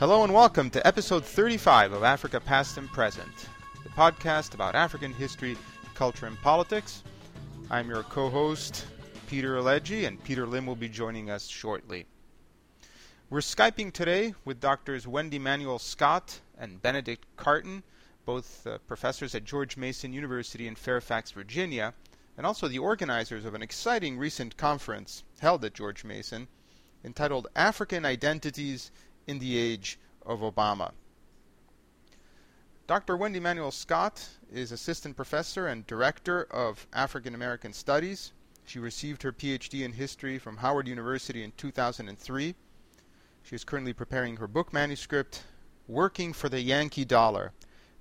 Hello and welcome to episode 35 of Africa Past and Present, the podcast about African history, culture, and politics. I'm your co host, Peter Alegi, and Peter Limb will be joining us shortly. We're Skyping today with Doctors Wendi Manuel Scott and Benedict Carton, both uh, professors at George Mason University in Fairfax, Virginia, and also the organizers of an exciting recent conference held at George Mason entitled African Identities in the age of Obama. Dr. Wendi Manuel Scott is assistant professor and director of African American Studies. She received her PhD in history from Howard University in 2003. She is currently preparing her book manuscript, Working for the Yankee Dollar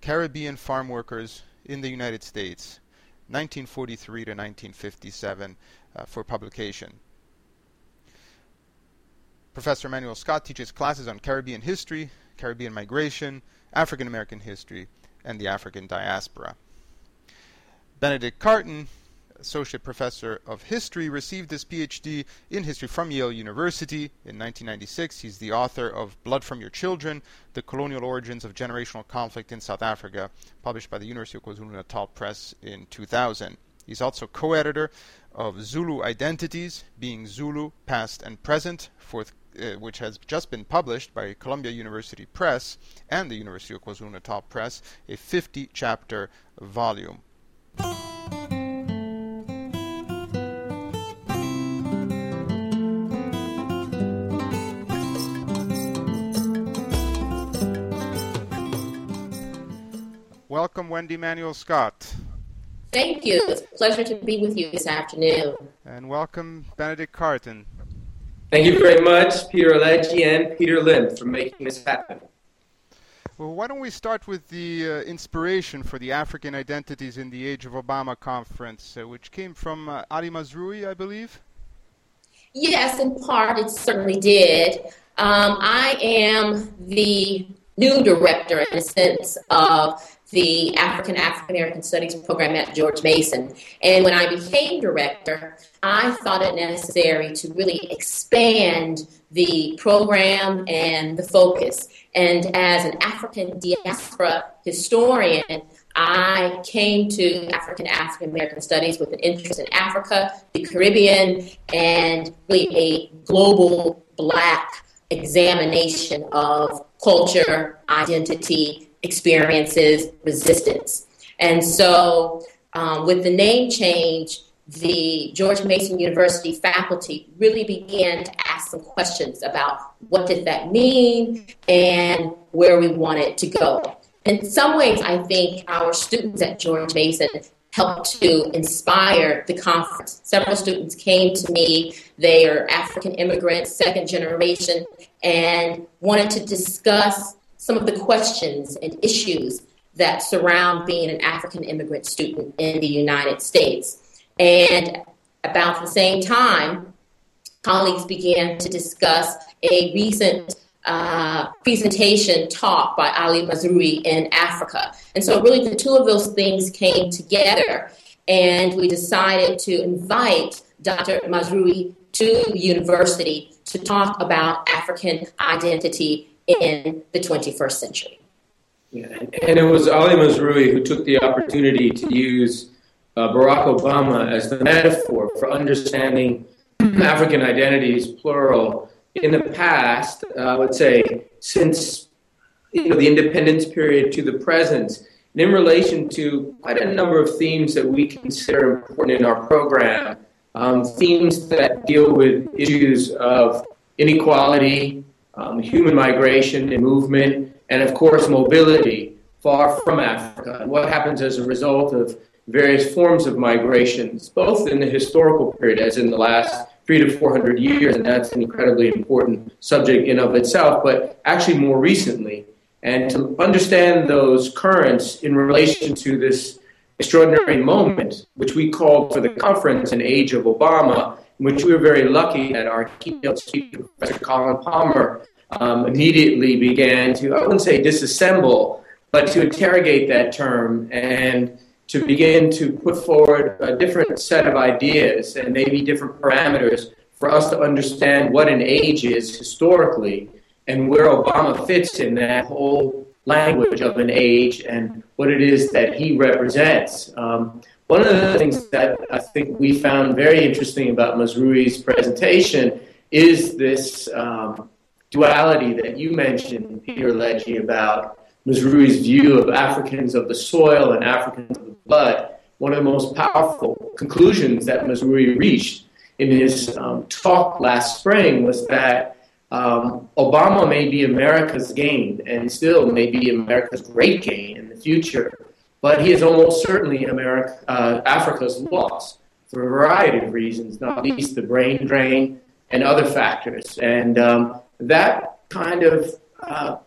Caribbean Farm Workers in the United States, 1943 to 1957, uh, for publication. Professor Manuel Scott teaches classes on Caribbean history, Caribbean migration, African American history, and the African diaspora. Benedict Carton, Associate Professor of History, received his PhD in history from Yale University in 1996. He's the author of Blood from Your Children The Colonial Origins of Generational Conflict in South Africa, published by the University of KwaZulu Natal Press in 2000. He's also co editor of Zulu Identities, Being Zulu, Past and Present, uh, which has just been published by Columbia University Press and the University of KwaZulu Natal Press, a 50 chapter volume. Welcome, Wendi Manuel Scott. Thank you. It's a pleasure to be with you this afternoon. And welcome, Benedict Carton. Thank you very much, Peter Alegi and Peter Limb, for making this happen. Well, why don't we start with the uh, inspiration for the African Identities in the Age of Obama conference, uh, which came from uh, Ali Mazrui, I believe? Yes, in part, it certainly did. Um, I am the new director in the sense of the African African American Studies program at George Mason. And when I became director, I thought it necessary to really expand the program and the focus. And as an African diaspora historian, I came to African African American Studies with an interest in Africa, the Caribbean, and really a global black examination of culture, identity, experiences resistance. And so, um, with the name change, the George Mason University faculty really began to ask some questions about what did that mean and where we wanted to go. In some ways, I think our students at George Mason helped to inspire the conference. Several students came to me. They are African immigrants, second generation, and wanted to discuss some of the questions and issues that surround being an African immigrant student in the United States. And about the same time, colleagues began to discuss a recent uh, presentation talk by Ali Mazrui in Africa. And so, really, the two of those things came together, and we decided to invite Dr. Mazrui to the university to talk about African identity in the 21st century. Yeah, and it was Ali Mazrui who took the opportunity to use uh, Barack Obama as the metaphor for understanding African identities, plural, in the past, uh, I would say, since you know, the independence period to the present, and in relation to quite a number of themes that we consider important in our program, um, themes that deal with issues of inequality, um, human migration and movement, and of course, mobility far from Africa, and what happens as a result of various forms of migrations, both in the historical period as in the last three to four hundred years, and that's an incredibly important subject in of itself, but actually more recently. And to understand those currents in relation to this extraordinary moment, which we called for the conference an age of Obama, which we were very lucky that our keynote speaker, Professor Colin Palmer, um, immediately began to, I wouldn't say disassemble, but to interrogate that term and to begin to put forward a different set of ideas and maybe different parameters for us to understand what an age is historically and where Obama fits in that whole language of an age and what it is that he represents. Um, one of the things that I think we found very interesting about Mazrui's presentation is this um, duality that you mentioned, Peter Alegi, about Mazrui's view of Africans of the soil and Africans of the blood. One of the most powerful conclusions that Mazrui reached in his um, talk last spring was that um, Obama may be America's gain and still may be America's great gain in the future but he is almost certainly America, uh, Africa's loss for a variety of reasons, not least the brain drain and other factors. And um, that kind of uh,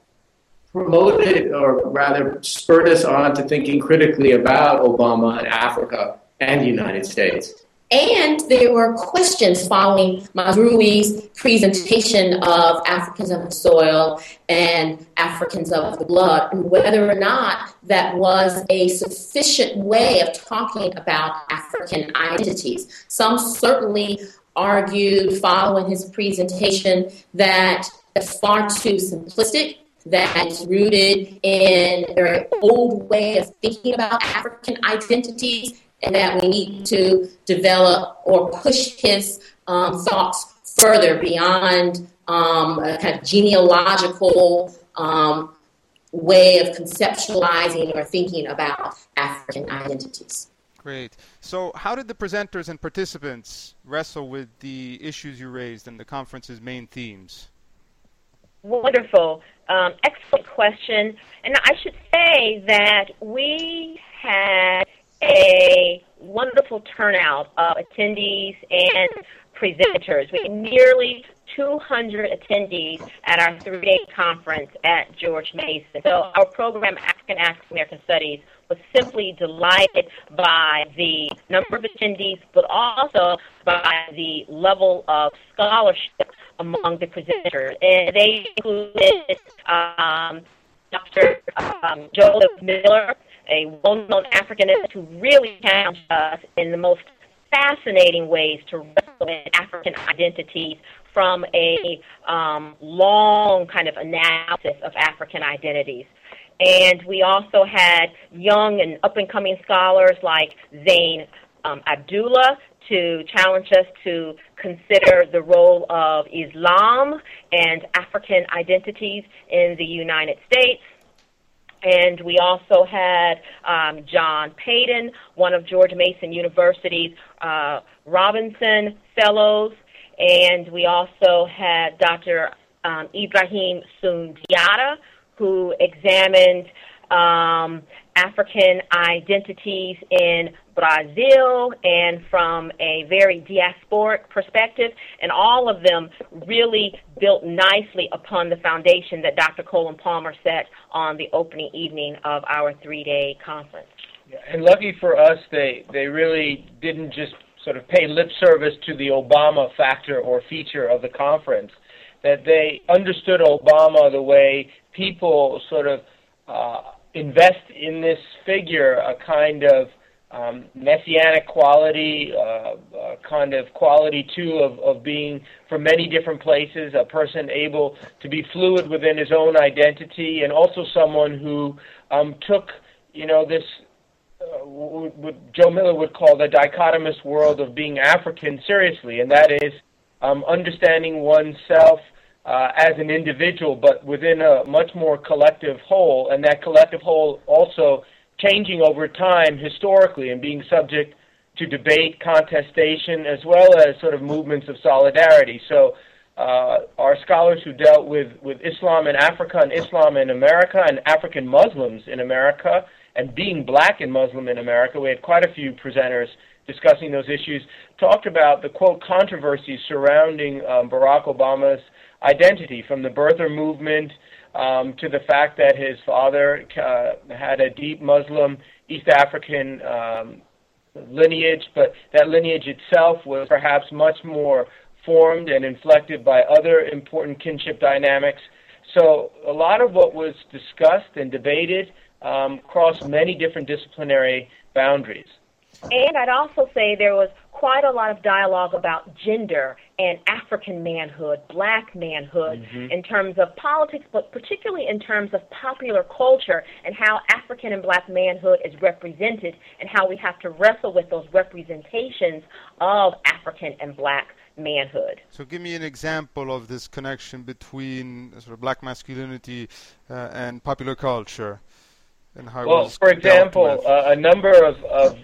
promoted, or rather spurred us on to thinking critically about Obama and Africa and the United States. And there were questions following Mazrui's presentation of Africans of the soil and Africans of the blood, and whether or not that was a sufficient way of talking about African identities. Some certainly argued following his presentation that it's far too simplistic that is rooted in a very old way of thinking about African identities and that we need to develop or push his um, thoughts further beyond um, a kind of genealogical um, way of conceptualizing or thinking about African identities. Great. So, how did the presenters and participants wrestle with the issues you raised and the conference's main themes? Wonderful. Um, excellent question. And I should say that we had a wonderful turnout of attendees and presenters. We had nearly 200 attendees at our three-day conference at George Mason. So our program, African African American Studies, was simply delighted by the number of attendees, but also by the level of scholarship among the presenters. And they included um, Dr. Um, Joseph Miller, a well-known Africanist who really challenged us in the most fascinating ways to wrestle with African identities from a um, long kind of analysis of African identities. And we also had young and up and coming scholars like Zain um, Abdullah to challenge us to consider the role of Islam and African identities in the United States. And we also had um, John Paden, one of George Mason University's uh, Robinson Fellows. And we also had Dr. Um, Ibrahim Sundiata, who examined um, African identities in Brazil and from a very diasporic perspective, and all of them really built nicely upon the foundation that Dr. Colin Palmer set on the opening evening of our three-day conference. Yeah, and lucky for us, they they really didn't just sort of pay lip service to the Obama factor or feature of the conference. That they understood Obama the way people sort of uh, invest in this figure a kind of um, messianic quality, uh, uh, kind of quality too of, of being from many different places, a person able to be fluid within his own identity, and also someone who um, took, you know, this uh, what Joe Miller would call the dichotomous world of being African seriously, and that is um, understanding oneself uh, as an individual, but within a much more collective whole, and that collective whole also changing over time historically and being subject to debate, contestation, as well as sort of movements of solidarity. So, uh, our scholars who dealt with, with Islam in Africa and Islam in America and African Muslims in America and being black and Muslim in America, we had quite a few presenters discussing those issues, talked about the quote controversies surrounding um, Barack Obama's identity from the birther movement um, to the fact that his father uh, had a deep Muslim East African um, lineage, but that lineage itself was perhaps much more formed and inflected by other important kinship dynamics. So a lot of what was discussed and debated um, crossed many different disciplinary boundaries. And I'd also say there was quite a lot of dialogue about gender and African manhood, black manhood, mm-hmm. in terms of politics, but particularly in terms of popular culture and how African and black manhood is represented and how we have to wrestle with those representations of African and black manhood. So, give me an example of this connection between sort of black masculinity uh, and popular culture, and how. Well, for example, uh, a number of, of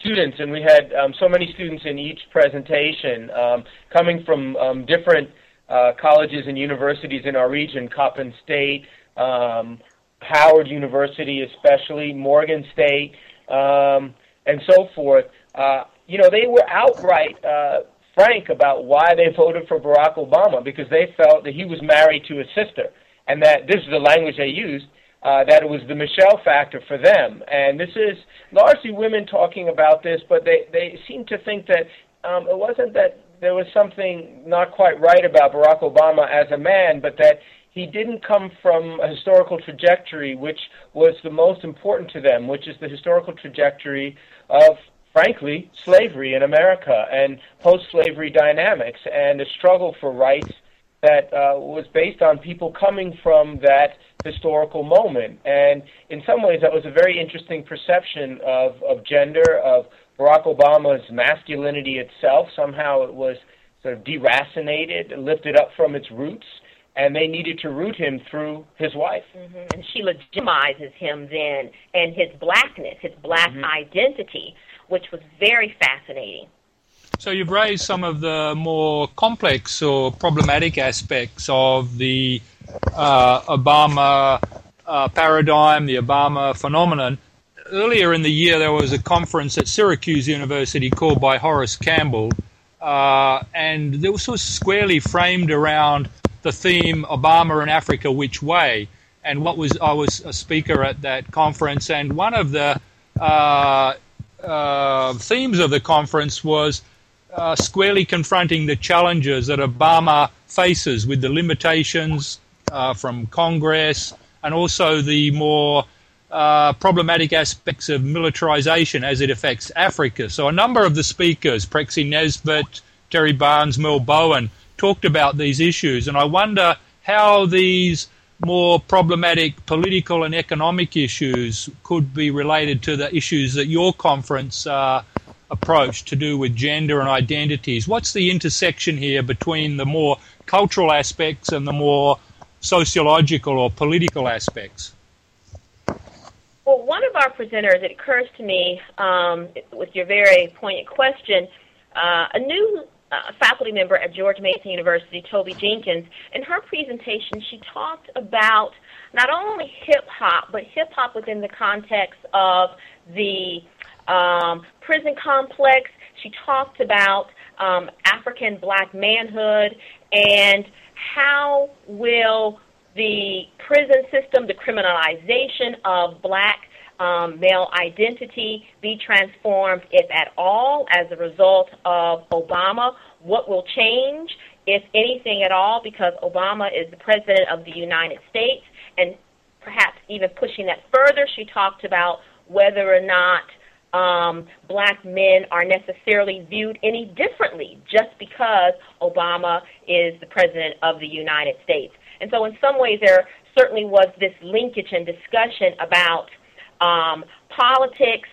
students, and we had um, so many students in each presentation um, coming from um, different uh, colleges and universities in our region, Coppin State, um, Howard University, especially Morgan State, um, and so forth. Uh, you know, they were outright uh, frank about why they voted for Barack Obama because they felt that he was married to his sister, and that this is the language they used uh, that it was the Michelle factor for them. And this is largely women talking about this, but they, they seem to think that um, it wasn't that there was something not quite right about Barack Obama as a man, but that he didn't come from a historical trajectory which was the most important to them, which is the historical trajectory of, frankly, slavery in America and post slavery dynamics and the struggle for rights that uh, was based on people coming from that historical moment. And in some ways, that was a very interesting perception of, of gender, of Barack Obama's masculinity itself. Somehow it was sort of deracinated, lifted up from its roots, and they needed to root him through his wife. Mm-hmm. And she legitimizes him then and his blackness, his black mm-hmm. identity, which was very fascinating. So you've raised some of the more complex or problematic aspects of the uh, Obama uh, paradigm, the Obama phenomenon. Earlier in the year, there was a conference at Syracuse University called by Horace Campbell, uh, and it was sort of squarely framed around the theme Obama and Africa, which way? And what was I was a speaker at that conference, and one of the uh, uh, themes of the conference was uh, squarely confronting the challenges that Obama faces with the limitations uh, from Congress and also the more uh, problematic aspects of militarization as it affects Africa. So, a number of the speakers, Prexy Nesbitt, Terry Barnes, Mel Bowen, talked about these issues. And I wonder how these more problematic political and economic issues could be related to the issues that your conference uh, approach to do with gender and identities. What's the intersection here between the more cultural aspects and the more sociological or political aspects? Well, one of our presenters, it occurs to me um, with your very poignant question, uh, a new uh, faculty member at George Mason University, Toby Jenkins, in her presentation, she talked about not only hip hop, but hip hop within the context of the um, prison complex. She talked about um, African black manhood and how will the prison system, the criminalization of black um, male identity be transformed, if at all, as a result of Obama? What will change, if anything at all, because Obama is the president of the United States? And perhaps even pushing that further, she talked about whether or not um, black men are necessarily viewed any differently just because Obama is the president of the United States. And so, in some ways, there certainly was this linkage and discussion about um, politics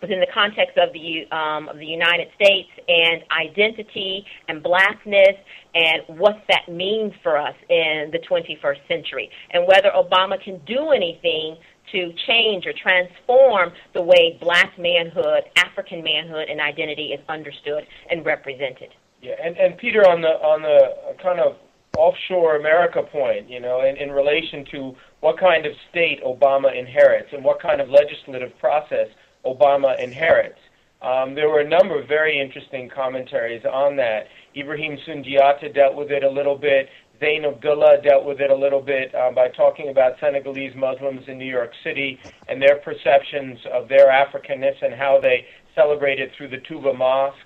within the context of the um, of the United States and identity and blackness and what that means for us in the 21st century and whether Obama can do anything to change or transform the way black manhood, African manhood, and identity is understood and represented. Yeah, and, and Peter, on the on the kind of offshore America point, you know, in, in relation to what kind of state Obama inherits and what kind of legislative process Obama inherits. Um, there were a number of very interesting commentaries on that. Ibrahim Sundiata dealt with it a little bit. Zain Abdullah dealt with it a little bit uh, by talking about Senegalese Muslims in New York City and their perceptions of their Africanness and how they celebrate it through the Touba Mosque.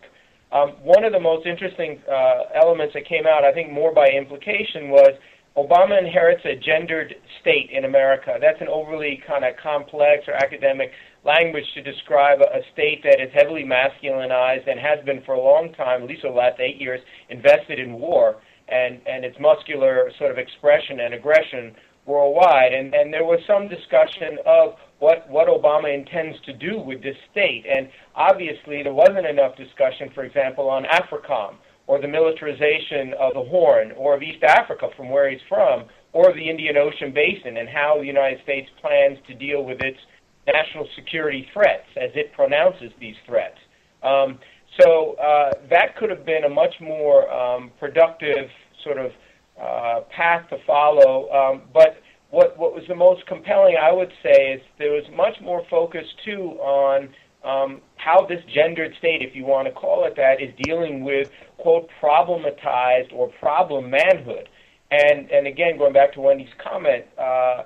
Um, one of the most interesting uh, elements that came out, I think more by implication, was Obama inherits a gendered state in America. That's an overly kind of complex or academic language to describe a, state that is heavily masculinized and has been for a long time, at least the last eight years, invested in war and, and its muscular sort of expression and aggression worldwide. And, and there was some discussion of what, what Obama intends to do with this state. And obviously, there wasn't enough discussion, for example, on AFRICOM or the militarization of the Horn or of East Africa from where he's from or the Indian Ocean Basin and how the United States plans to deal with its national security threats as it pronounces these threats. Um, so uh, that could have been a much more um, productive sort of uh, path to follow. Um, but what, what was the most compelling, I would say, is there was much more focus too on um, how this gendered state, if you want to call it that, is dealing with quote problematized or problem manhood. And and again, going back to Wendi's comment, uh,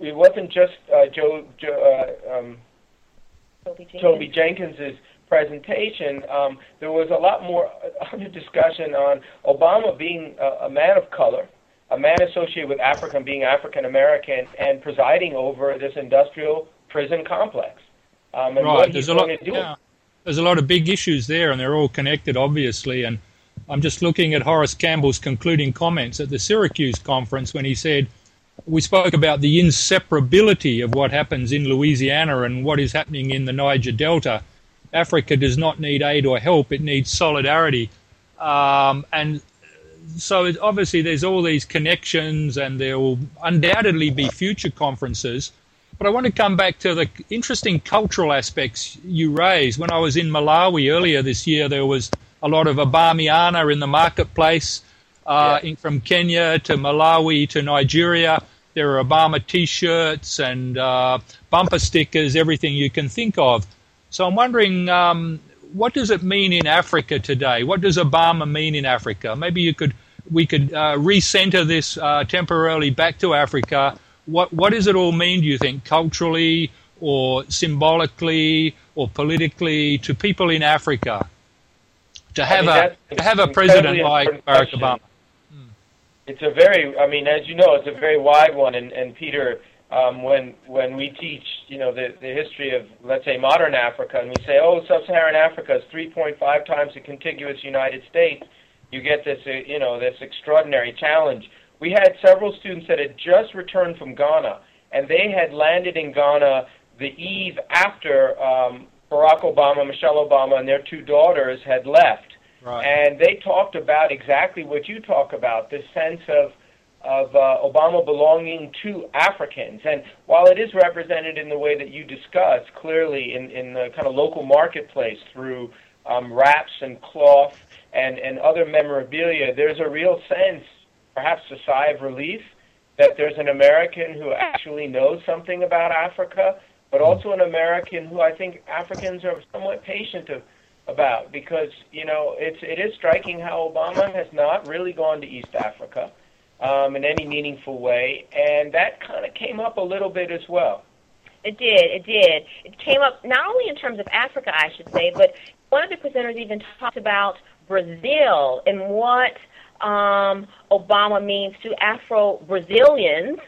it wasn't just uh, Joe, Joe uh, um, Toby, Jenkins. Toby Jenkins's presentation. Um, there was a lot more under discussion on Obama being a, a man of color, a man associated with Africa and being African American, and presiding over this industrial prison complex. Um, right. There's a lot. Yeah. There's a lot of big issues there, and they're all connected, obviously. And I'm just looking at Horace Campbell's concluding comments at the Syracuse conference when he said, We spoke about the inseparability of what happens in Louisiana and what is happening in the Niger Delta. Africa does not need aid or help, it needs solidarity. Um, and so it, obviously there's all these connections, and there will undoubtedly be future conferences. But I want to come back to the interesting cultural aspects you raised. When I was in Malawi earlier this year, there was a lot of Obamiana in the marketplace, uh, yeah. in, from Kenya to Malawi to Nigeria. There are Obama T-shirts and uh, bumper stickers, everything you can think of. So I'm wondering, um, what does it mean in Africa today? What does Obama mean in Africa? Maybe you could, we could uh, recenter this uh, temporarily back to Africa. What what does it all mean? Do you think culturally or symbolically or politically to people in Africa? to have I mean, a to have a president like Barack question. Obama. It's a very, I mean, as you know, it's a very wide one. And, and Peter, um, when when we teach, you know, the the history of let's say modern Africa, and we say, oh, sub-Saharan Africa is 3.5 times the contiguous United States, you get this, uh, you know, this extraordinary challenge. We had several students that had just returned from Ghana, and they had landed in Ghana the eve after um, Barack Obama, Michelle Obama, and their two daughters had left. Right. And they talked about exactly what you talk about this sense of of uh, Obama belonging to Africans. And while it is represented in the way that you discuss, clearly in, in the kind of local marketplace through um, wraps and cloth and, and other memorabilia, there's a real sense, perhaps a sigh of relief, that there's an American who actually knows something about Africa but also an American who I think Africans are somewhat patient of, about because you know it's it is striking how Obama has not really gone to East Africa um, in any meaningful way, and that kind of came up a little bit as well. It did. It did. It came up not only in terms of Africa, I should say, but one of the presenters even talked about Brazil and what um, Obama means to Afro Brazilians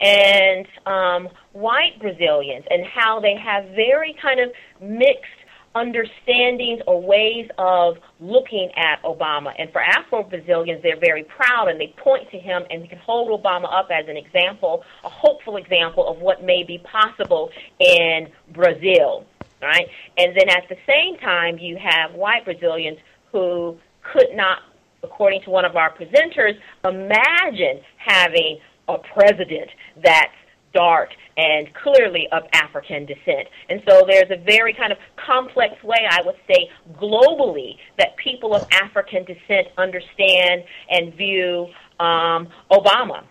and um, white Brazilians and how they have very kind of mixed understandings or ways of looking at Obama. And for Afro Brazilians, they're very proud and they point to him and can hold Obama up as an example, a hopeful example of what may be possible in Brazil. Right? And then at the same time, you have white Brazilians who could not, according to one of our presenters, imagine having a president that's dark and clearly of African descent. And so there's a very kind of complex way, I would say, globally, that people of African descent understand and view um, Obama.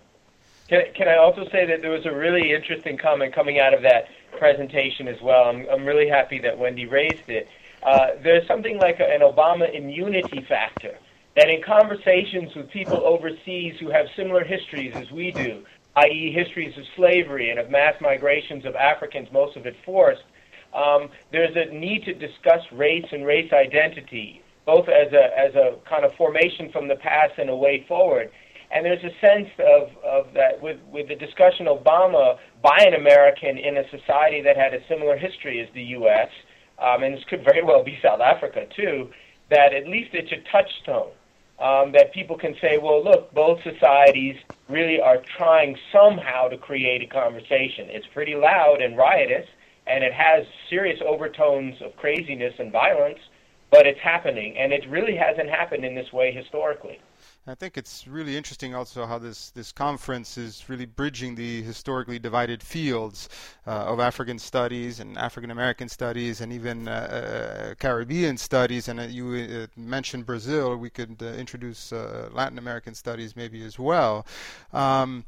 Can, can I also say that there was a really interesting comment coming out of that presentation as well? I'm, I'm really happy that Wendi raised it. Uh, there's something like a, an Obama immunity factor that in conversations with people overseas who have similar histories as we do, i.e., histories of slavery and of mass migrations of Africans, most of it forced, um, there's a need to discuss race and race identity, both as a, as a kind of formation from the past and a way forward. And there's a sense of, of that with, with the discussion of Obama by an American in a society that had a similar history as the U.S., um, and this could very well be South Africa too, that at least it's a touchstone. Um, that people can say, well, look, both societies really are trying somehow to create a conversation. It's pretty loud and riotous, and it has serious overtones of craziness and violence, but it's happening, and it really hasn't happened in this way historically. I think it's really interesting also how this, this conference is really bridging the historically divided fields uh, of African studies and African American studies and even uh, uh, Caribbean studies. And uh, you uh, mentioned Brazil, we could introduce Latin American studies maybe as well. Um,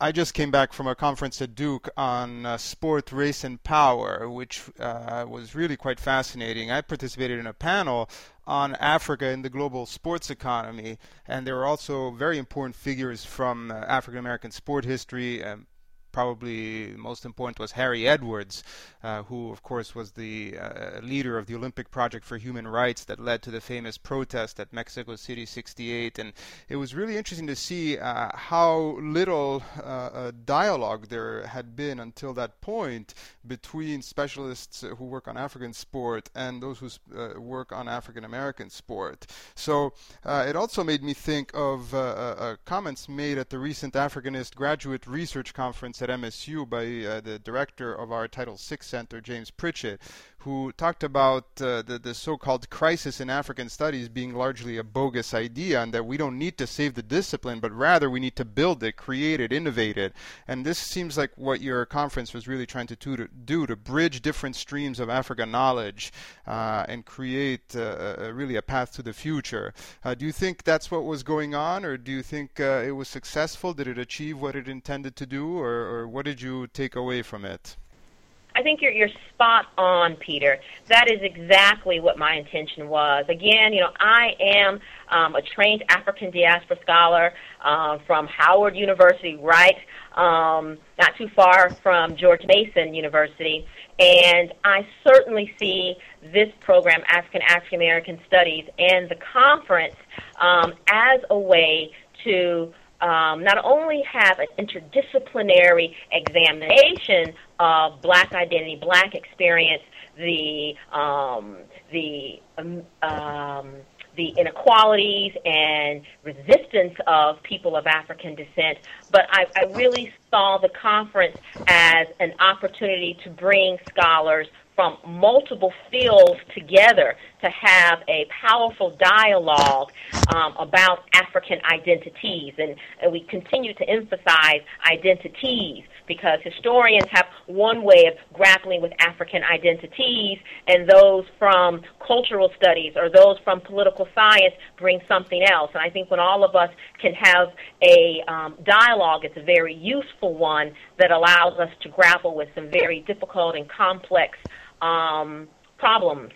I just came back from a conference at Duke on uh, sport, race, and power, which uh, was really quite fascinating. I participated in a panel on Africa in the global sports economy, and there are also very important figures from uh, African American sport history. Um, probably most important was Harry Edwards, uh, who, of course, was the uh, leader of the Olympic Project for Human Rights that led to the famous protest at Mexico City 68. And it was really interesting to see uh, how little uh, dialogue there had been until that point between specialists who work on African sport and those who uh, work on African American sport. So uh, it also made me think of comments made at the recent Africanist Graduate Research Conference at MSU by uh, the director of our Title VI Center, James Pritchett, who talked about uh, the, the so-called crisis in African studies being largely a bogus idea and that we don't need to save the discipline, but rather we need to build it, create it, innovate it. And this seems like what your conference was really trying to do, to, bridge different streams of African knowledge uh, and create uh, really a path to the future. Uh, do you think that's what was going on, or do you think uh, it was successful? Did it achieve what it intended to do, or, or what did you take away from it? I think you're you're spot on, Peter. That is exactly what my intention was. Again, you know, I am um, a trained African diaspora scholar uh, from Howard University, right, um, not too far from George Mason University, and I certainly see this program, African African American Studies, and the conference um, as a way to um, not only have an interdisciplinary examination of black identity, black experience, the um, the um, um, the inequalities and resistance of people of African descent, but I, I really saw the conference as an opportunity to bring scholars from multiple fields together to have a powerful dialogue um, about African identities. And, and we continue to emphasize identities because historians have one way of grappling with African identities, and those from cultural studies or those from political science bring something else. And I think when all of us can have a um, dialogue, it's a very useful one that allows us to grapple with some very difficult and complex um, problems.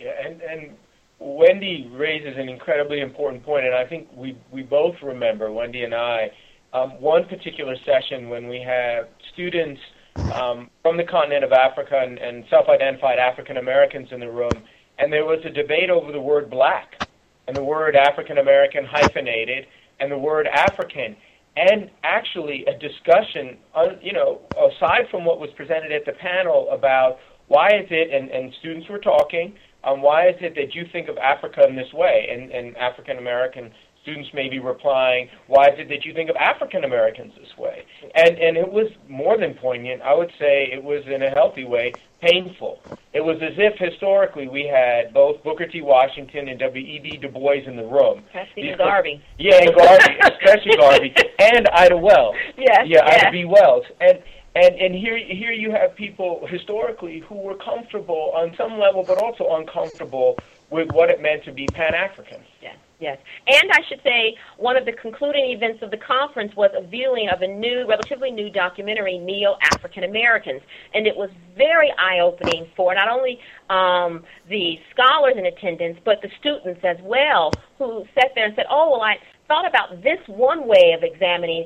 Yeah, and, and Wendi raises an incredibly important point, and I think we, we both remember, Wendi and I, um, one particular session when we have students um, from the continent of Africa and, and self-identified African Americans in the room, and there was a debate over the word black and the word African American hyphenated and the word African, and actually a discussion, uh, you know, aside from what was presented at the panel about why is it, and, and students were talking, um, why is it that you think of Africa in this way? And, and African American students may be replying, why is it that you think of African Americans this way? And, and it was more than poignant. I would say it was, in a healthy way, painful. It was as if historically we had both Booker T. Washington and W.E.B. Du Bois in the room. Especially Garvey. Yeah, and Garvey, especially Garvey, and Ida Wells. Yes, yeah, yes. Ida B. Wells. And and and here here you have people historically who were comfortable on some level, but also uncomfortable with what it meant to be Pan African. Yes, yes. And I should say one of the concluding events of the conference was a viewing of a new, relatively new documentary, Neo African Americans, and it was very eye opening for not only um, the scholars in attendance, but the students as well, who sat there and said, "Oh, well, I." Thought about this one way of examining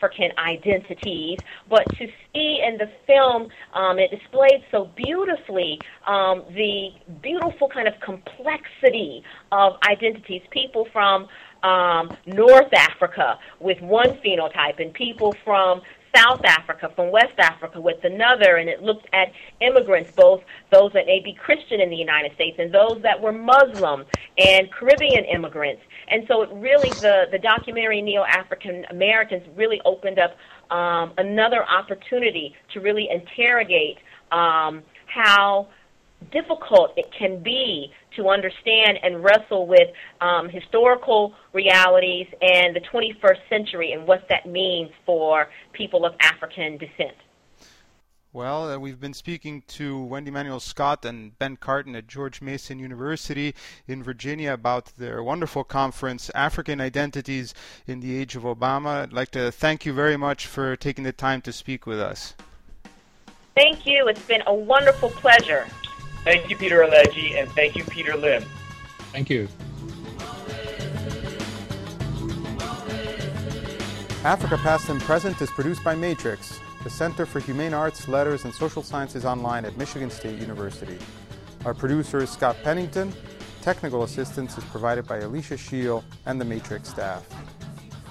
African identities, but to see in the film, um, it displayed so beautifully um, the beautiful kind of complexity of identities. People from um, North Africa with one phenotype, and people from South Africa, from West Africa with another, and it looked at immigrants, both those that may be Christian in the United States and those that were Muslim and Caribbean immigrants. And so it really, the, the documentary Neo African Americans really opened up um, another opportunity to really interrogate um, how difficult it can be to understand and wrestle with um, historical realities and the 21st century and what that means for people of African descent. Well, uh, we've been speaking to Wendi Manuel Scott and Ben Carton at George Mason University in Virginia about their wonderful conference, African Identities in the Age of Obama. I'd like to thank you very much for taking the time to speak with us. Thank you. It's been a wonderful pleasure. Thank you, Peter Alegi, and thank you, Peter Limb. Thank you. Africa Past and Present is produced by Matrix, the Center for Humane Arts, Letters, and Social Sciences Online at Michigan State University. Our producer is Scott Pennington. Technical assistance is provided by Alicia Scheel and the Matrix staff.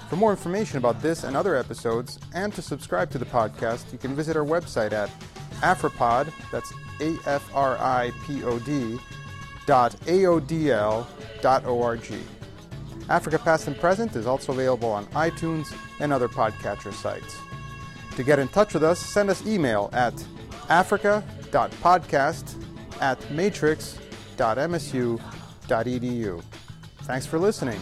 For more information about this and other episodes, and to subscribe to the podcast, you can visit our website at Afripod, that's A-F-R-I-P-O-D, dot A-O-D-L dot O-R-G. Africa Past and Present is also available on iTunes and other podcatcher sites. To get in touch with us, send us email at africa.podcast at matrix.msu.edu. Thanks for listening.